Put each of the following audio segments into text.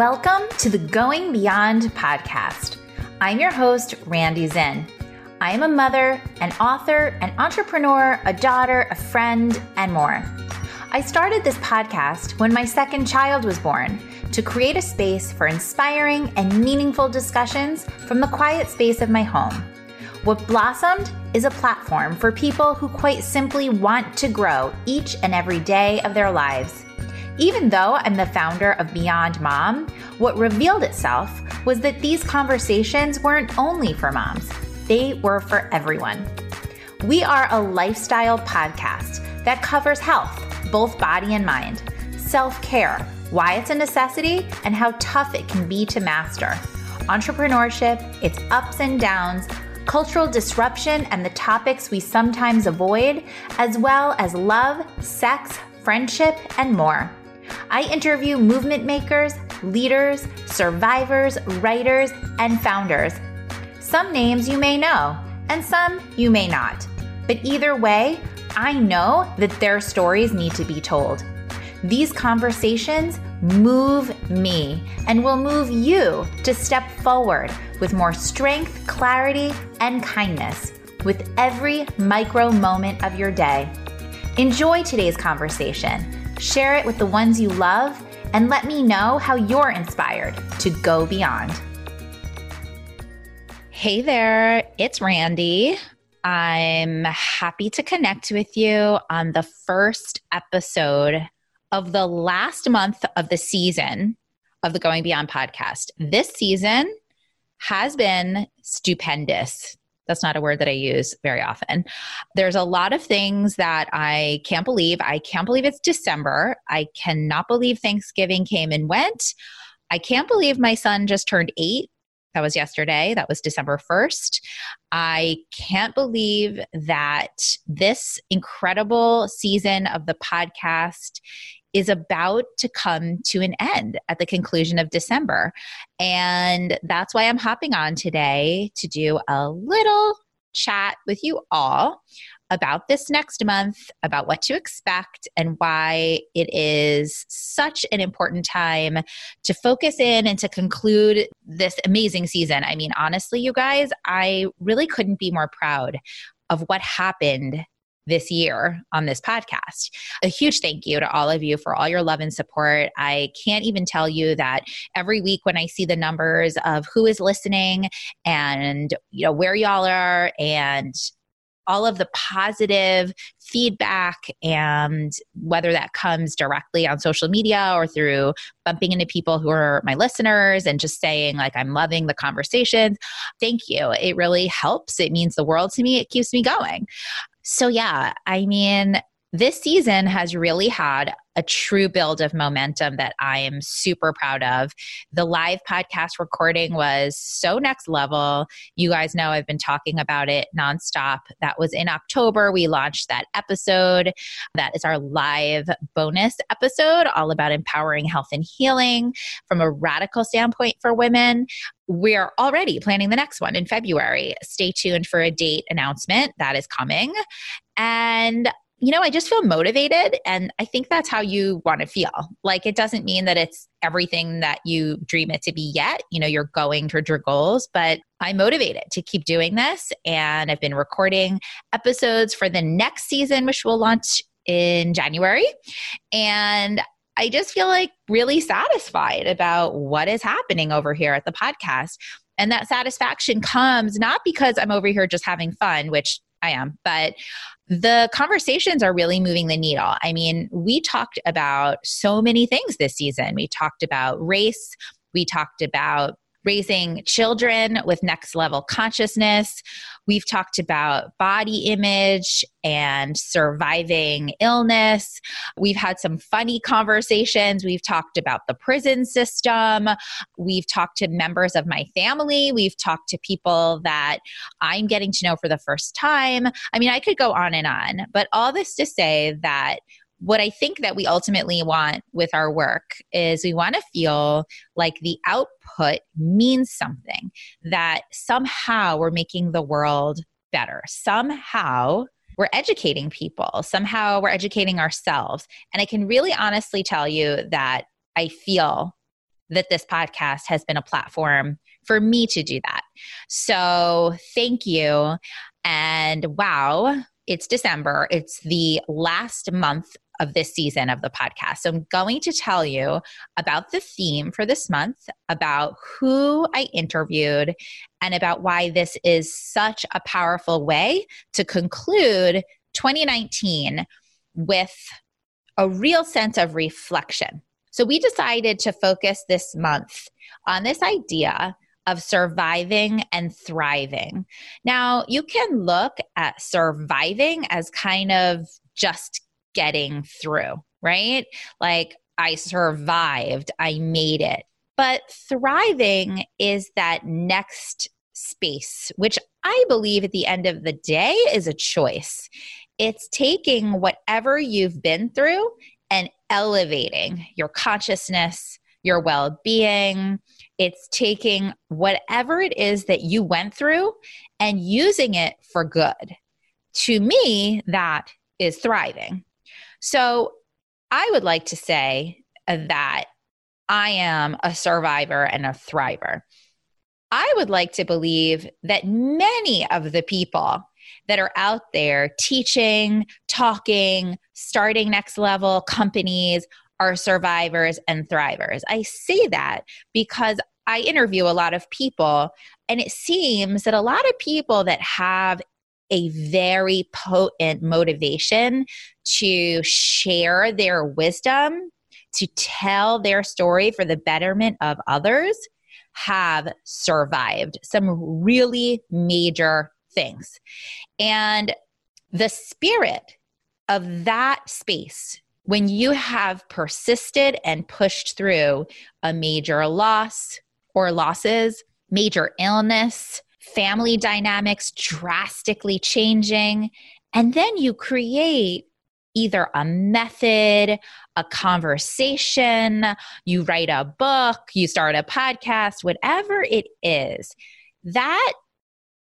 Welcome to the Going Beyond podcast. I'm your host, Randi Zinn. I am a mother, an author, an entrepreneur, a daughter, a friend, and more. I started this podcast when my second child was born to create a space for inspiring and meaningful discussions from the quiet space of my home. What blossomed is a platform for people who quite simply want to grow each and every day of their lives. Even though I'm the founder of Beyond Mom, what revealed itself was that these conversations weren't only for moms, they were for everyone. We are a lifestyle podcast that covers health, both body and mind, self care, why it's a necessity, and how tough it can be to master, entrepreneurship, its ups and downs, cultural disruption, and the topics we sometimes avoid, as well as love, sex, friendship, and more. I interview movement makers, leaders, survivors, writers, and founders. Some names you may know, and some you may not. But either way, I know that their stories need to be told. These conversations move me and will move you to step forward with more strength, clarity, and kindness with every micro moment of your day. Enjoy today's conversation share it with the ones you love, and let me know how you're inspired to go beyond. Hey there, it's Randi. I'm happy to connect with you on the first episode of the last month of the season of the Going Beyond podcast. This season has been stupendous. That's not a word that I use very often. There's a lot of things that I can't believe. I can't believe it's December. I cannot believe Thanksgiving came and went. I can't believe my son just turned eight. That was yesterday. That was December 1st. I can't believe that this incredible season of the podcast is about to come to an end at the conclusion of December. And that's why I'm hopping on today to do a little chat with you all about this next month, about what to expect, and why it is such an important time to focus in and to conclude this amazing season. I mean, honestly, you guys, I really couldn't be more proud of what happened this year on this podcast. A huge thank you to all of you for all your love and support. I can't even tell you that every week when I see the numbers of who is listening and you know where y'all are and all of the positive feedback and whether that comes directly on social media or through bumping into people who are my listeners and just saying like i'm loving the conversations thank you it really helps it means the world to me it keeps me going so, yeah, I mean, this season has really had a true build of momentum that I am super proud of. The live podcast recording was so next level. You guys know I've been talking about it nonstop. That was in October. We launched that episode. That is our live bonus episode, all about empowering health and healing from a radical standpoint for women. We're already planning the next one in February. Stay tuned for a date announcement that is coming. And you know, I just feel motivated. And I think that's how you want to feel. Like, it doesn't mean that it's everything that you dream it to be yet. You know, you're going towards your goals, but I'm motivated to keep doing this. And I've been recording episodes for the next season, which will launch in January. And I just feel like really satisfied about what is happening over here at the podcast. And that satisfaction comes not because I'm over here just having fun, which I am, but the conversations are really moving the needle. I mean, we talked about so many things this season. We talked about race, we talked about raising children with next level consciousness. We've talked about body image and surviving illness. We've had some funny conversations. We've talked about the prison system. We've talked to members of my family. We've talked to people that I'm getting to know for the first time. I mean, I could go on and on, but all this to say that what I think that we ultimately want with our work is we want to feel like the output means something, that somehow we're making the world better. Somehow we're educating people, somehow we're educating ourselves. And I can really honestly tell you that I feel that this podcast has been a platform for me to do that. So thank you. And wow, it's December. It's the last month of this season of the podcast. So I'm going to tell you about the theme for this month, about who I interviewed, and about why this is such a powerful way to conclude 2019 with a real sense of reflection. So we decided to focus this month on this idea of surviving and thriving. Now, you can look at surviving as kind of just getting through, right? Like, I survived, I made it. But thriving is that next space, which I believe at the end of the day is a choice. It's taking whatever you've been through and elevating your consciousness, your well being. It's taking whatever it is that you went through and using it for good. To me, that is thriving. So I would like to say that I am a survivor and a thriver. I would like to believe that many of the people that are out there teaching, talking, starting next level companies are survivors and thrivers. I say that because I interview a lot of people, and it seems that a lot of people that have a very potent motivation to share their wisdom, to tell their story for the betterment of others, have survived some really major things. And the spirit of that space, when you have persisted and pushed through a major loss or losses, major illness, family dynamics drastically changing, and then you create either a method, a conversation, you write a book, you start a podcast, whatever it is, that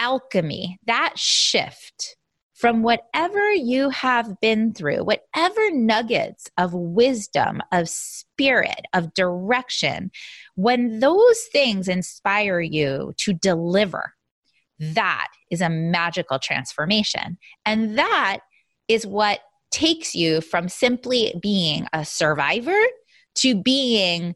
alchemy, that shift from whatever you have been through, whatever nuggets of wisdom, of spirit, of direction, when those things inspire you to deliver, that is a magical transformation. And that is what takes you from simply being a survivor to being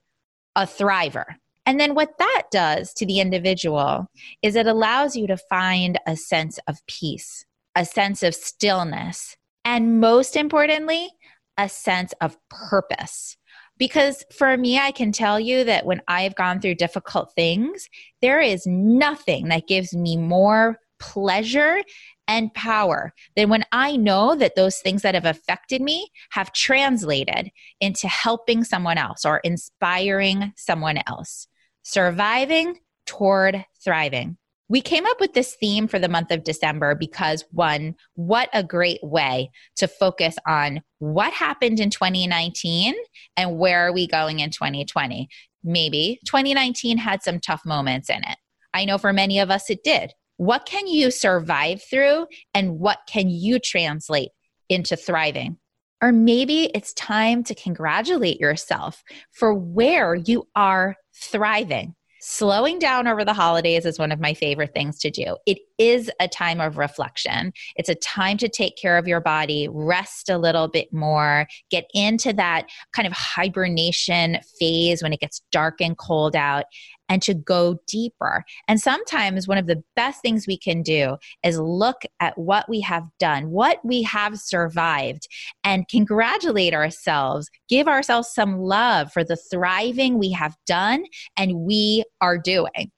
a thriver. And then what that does to the individual is it allows you to find a sense of peace, a sense of stillness, and most importantly, a sense of purpose. Because for me, I can tell you that when I've gone through difficult things, there is nothing that gives me more pleasure and power than when I know that those things that have affected me have translated into helping someone else or inspiring someone else. Surviving toward thriving. We came up with this theme for the month of December because, one, what a great way to focus on what happened in 2019 and where are we going in 2020. Maybe 2019 had some tough moments in it. I know for many of us it did. What can you survive through and what can you translate into thriving? Or maybe it's time to congratulate yourself for where you are thriving. Slowing down over the holidays is one of my favorite things to do. It is a time of reflection. It's a time to take care of your body, rest a little bit more, get into that kind of hibernation phase when it gets dark and cold out, and to go deeper. And sometimes one of the best things we can do is look at what we have done, what we have survived, and congratulate ourselves, give ourselves some love for the thriving we have done and we are doing.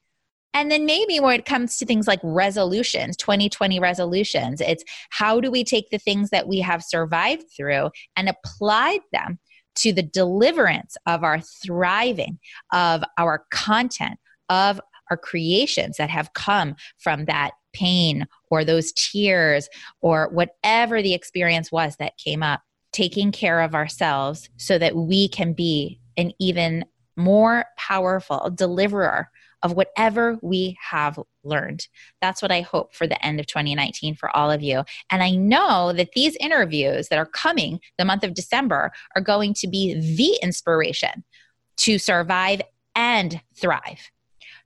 And then maybe when it comes to things like resolutions, 2020 resolutions, it's how do we take the things that we have survived through and applied them to the deliverance of our thriving, of our content, of our creations that have come from that pain or those tears or whatever the experience was that came up, taking care of ourselves so that we can be an even more powerful deliverer of whatever we have learned. That's what I hope for the end of 2019 for all of you. And I know that these interviews that are coming the month of December are going to be the inspiration to survive and thrive.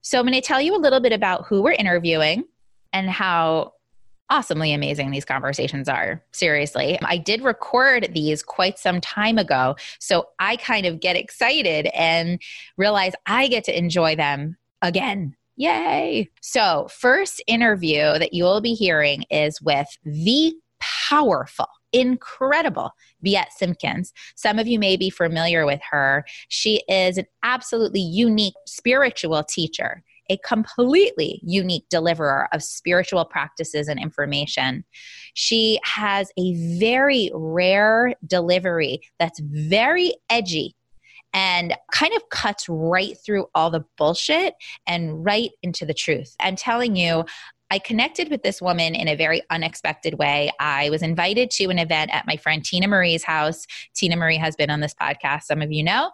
So, I'm going to tell you a little bit about who we're interviewing and how awesomely amazing these conversations are. Seriously. I did record these quite some time ago. So I kind of get excited and realize I get to enjoy them again. Yay. So, first interview that you will be hearing is with the powerful, incredible Biet Simkin. Some of you may be familiar with her. She is an absolutely unique spiritual teacher a completely unique deliverer of spiritual practices and information. She has a very rare delivery that's very edgy and kind of cuts right through all the bullshit and right into the truth. I'm telling you, I connected with this woman in a very unexpected way. I was invited to an event at my friend Tina Marie's house. Tina Marie has been on this podcast, some of you know.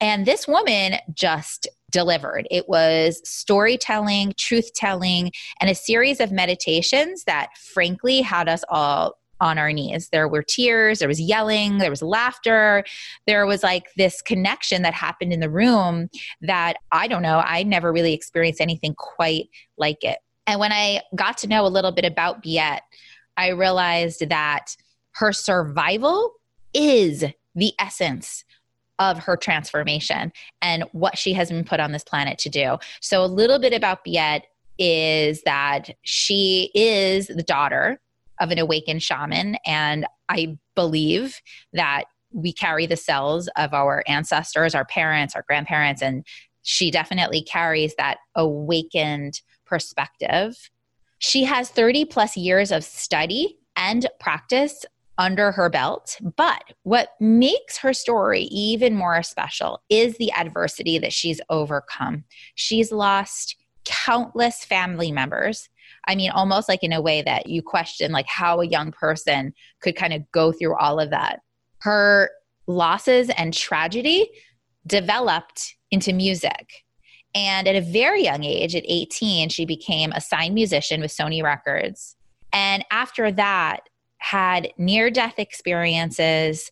And this woman just delivered. It was storytelling, truth telling, and a series of meditations that frankly had us all on our knees. There were tears, there was yelling, there was laughter. There was like this connection that happened in the room that I don't know, I never really experienced anything quite like it. And when I got to know a little bit about Biet, I realized that her survival is the essence of her transformation and what she has been put on this planet to do. So, a little bit about Biet is that she is the daughter of an awakened shaman, and I believe that we carry the cells of our ancestors, our parents, our grandparents, and she definitely carries that awakened perspective. She has 30 plus years of study and practice under her belt. But what makes her story even more special is the adversity that she's overcome. She's lost countless family members. I mean, almost like in a way that you question, like how a young person could kind of go through all of that. Her losses and tragedy developed into music. And at a very young age, at 18, she became a signed musician with Sony Records. And after that, had near death experiences,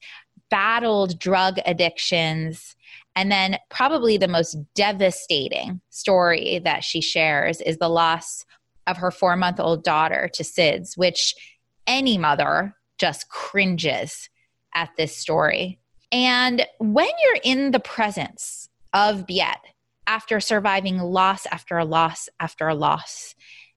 battled drug addictions, and then probably the most devastating story that she shares is the loss of her four month old daughter to SIDS, which any mother just cringes at this story. And when you're in the presence of Biet, after surviving loss after a loss after a loss,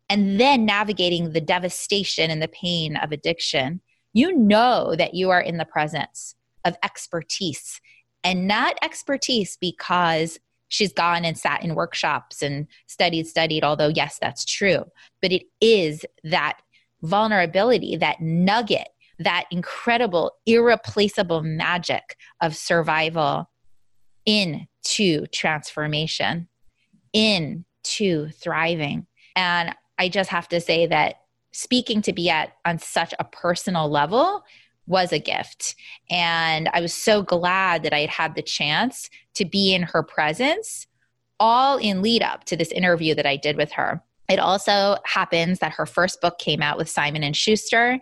and then navigating the devastation and the pain of addiction, you know that you are in the presence of expertise and not expertise because she's gone and sat in workshops and studied, studied, although, yes, that's true. But it is that vulnerability, that nugget, that incredible, irreplaceable magic of survival into transformation, into thriving. And I just have to say that speaking to Biet on such a personal level was a gift. And I was so glad that I had had the chance to be in her presence all in lead up to this interview that I did with her. It also happens that her first book came out with Simon and Schuster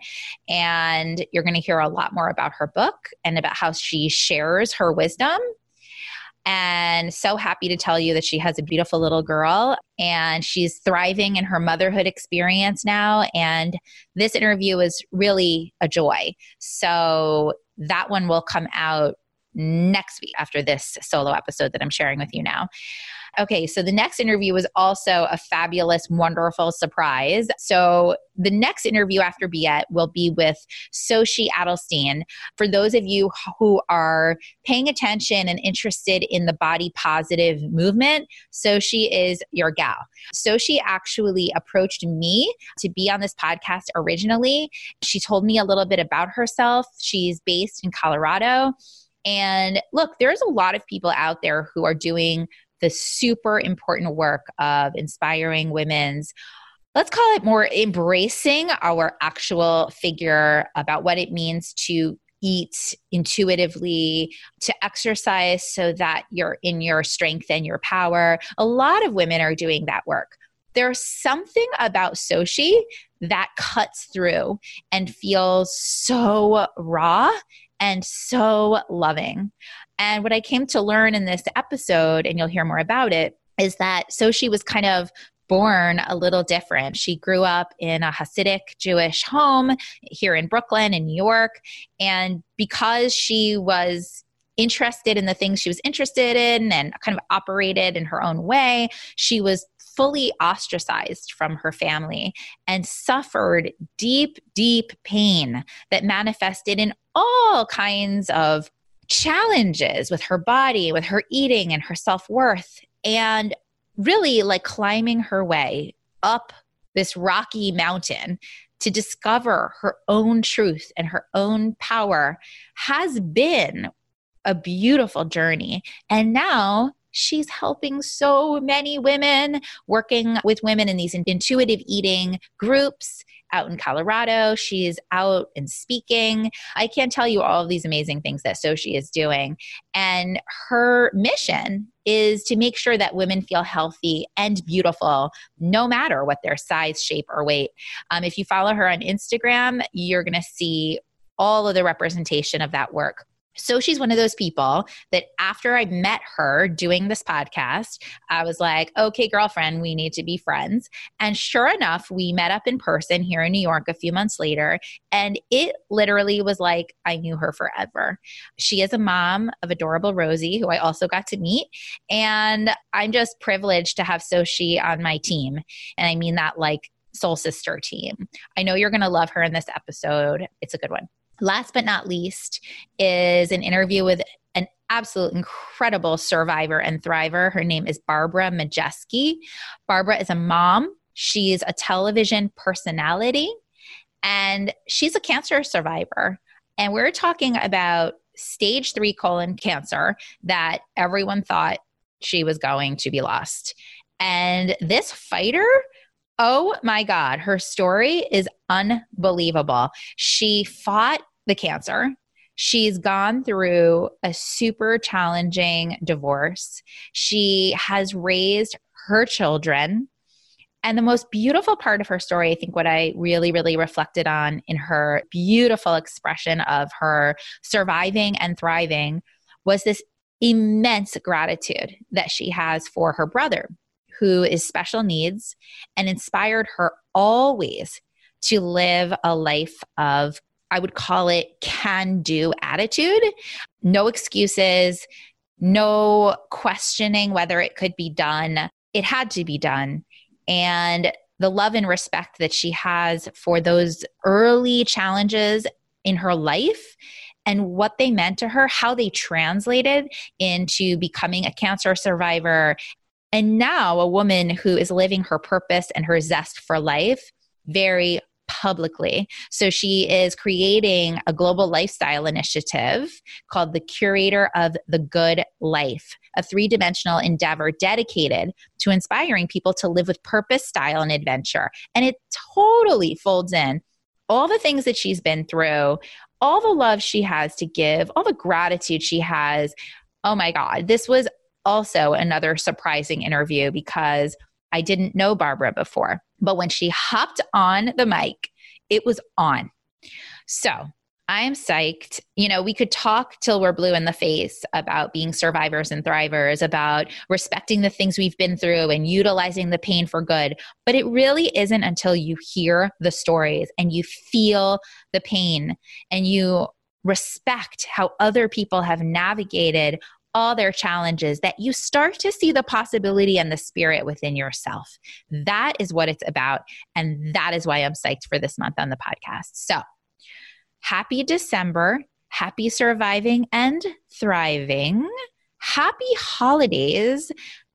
and you're going to hear a lot more about her book and about how she shares her wisdom and so happy to tell you that she has a beautiful little girl and she's thriving in her motherhood experience now. And this interview is really a joy. So that one will come out next week after this solo episode that I'm sharing with you now. Okay, so the next interview was also a fabulous, wonderful surprise. So the next interview after Biet will be with Xochitl Adelstein. For those of you who are paying attention and interested in the body positive movement, Xochitl is your gal. Xochitl actually approached me to be on this podcast originally. She told me a little bit about herself. She's based in Colorado. And look, there's a lot of people out there who are doing the super important work of inspiring women's let's call it more embracing our actual figure about what it means to eat intuitively, to exercise so that you're in your strength and your power. A lot of women are doing that work. There's something about Xochitl that cuts through and feels so raw and so loving. And what I came to learn in this episode, and you'll hear more about it, is that Xochitl was kind of born a little different. She grew up in a Hasidic Jewish home here in Brooklyn, in New York. And because she was interested in the things she was interested in and kind of operated in her own way, she was fully ostracized from her family and suffered deep, deep pain that manifested in all kinds of challenges with her body, with her eating, and her self worth. And really like climbing her way up this rocky mountain to discover her own truth and her own power has been a beautiful journey. And now she's helping so many women, working with women in these intuitive eating groups out in Colorado. She's out and speaking. I can't tell you all of these amazing things that Xochitl is doing. And her mission is to make sure that women feel healthy and beautiful no matter what their size, shape, or weight. Um, if you follow her on Instagram, you're going to see all of the representation of that work. So she's one of those people that after I met her doing this podcast, I was like, okay, girlfriend, we need to be friends. And sure enough, we met up in person here in New York a few months later. And it literally was like I knew her forever. She is a mom of adorable Rosie, who I also got to meet. And I'm just privileged to have Xochitl on my team. And I mean that like soul sister team. I know you're going to love her in this episode. It's a good one. Last but not least is an interview with an absolute incredible survivor and thriver. Her name is Barbara Majeski. Barbara is a mom, she's a television personality, and she's a cancer survivor. And we're talking about stage three colon cancer that everyone thought she was going to be lost. And this fighter Oh my God, her story is unbelievable. She fought the cancer. She's gone through a super challenging divorce. She has raised her children. And the most beautiful part of her story, I think what I really, really reflected on in her beautiful expression of her surviving and thriving was this immense gratitude that she has for her brother, who is special needs and inspired her always to live a life of I would call it can do attitude. No excuses, no questioning whether it could be done. It had to be done. And the love and respect that she has for those early challenges in her life and what they meant to her, how they translated into becoming a cancer survivor. And now a woman who is living her purpose and her zest for life very publicly. So she is creating a global lifestyle initiative called the Curator of the Good Life, a three dimensional endeavor dedicated to inspiring people to live with purpose, style, and adventure. And it totally folds in all the things that she's been through, all the love she has to give, all the gratitude she has. Oh my God, this was also another surprising interview because I didn't know Barbara before. But when she hopped on the mic, it was on. So I am psyched. You know, we could talk till we're blue in the face about being survivors and thrivers, about respecting the things we've been through and utilizing the pain for good. But it really isn't until you hear the stories and you feel the pain and you respect how other people have navigated all their challenges that you start to see the possibility and the spirit within yourself. That is what it's about. And that is why I'm psyched for this month on the podcast. So happy December. Happy surviving and thriving. Happy holidays.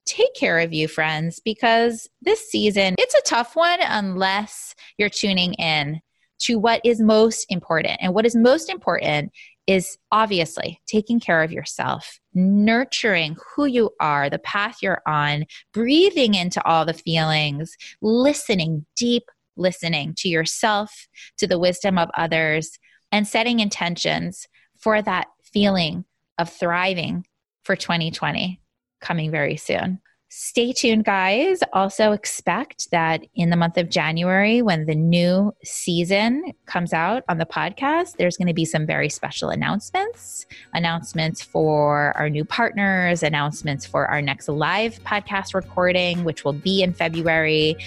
Take care of you, friends, because this season, it's a tough one unless you're tuning in to what is most important. And what is most important is obviously taking care of yourself, nurturing who you are, the path you're on, breathing into all the feelings, listening, deep listening to yourself, to the wisdom of others, and setting intentions for that feeling of thriving for 2020 coming very soon. Stay tuned, guys. Also, expect that in the month of January, when the new season comes out on the podcast, there's going to be some very special announcements announcements for our new partners, announcements for our next live podcast recording, which will be in February,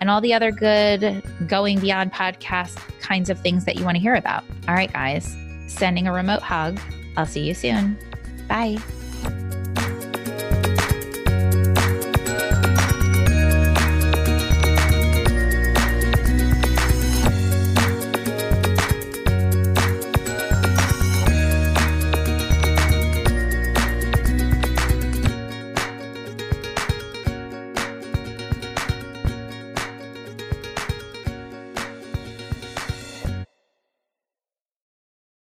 and all the other good going beyond podcast kinds of things that you want to hear about. All right, guys, sending a remote hug. I'll see you soon. Bye.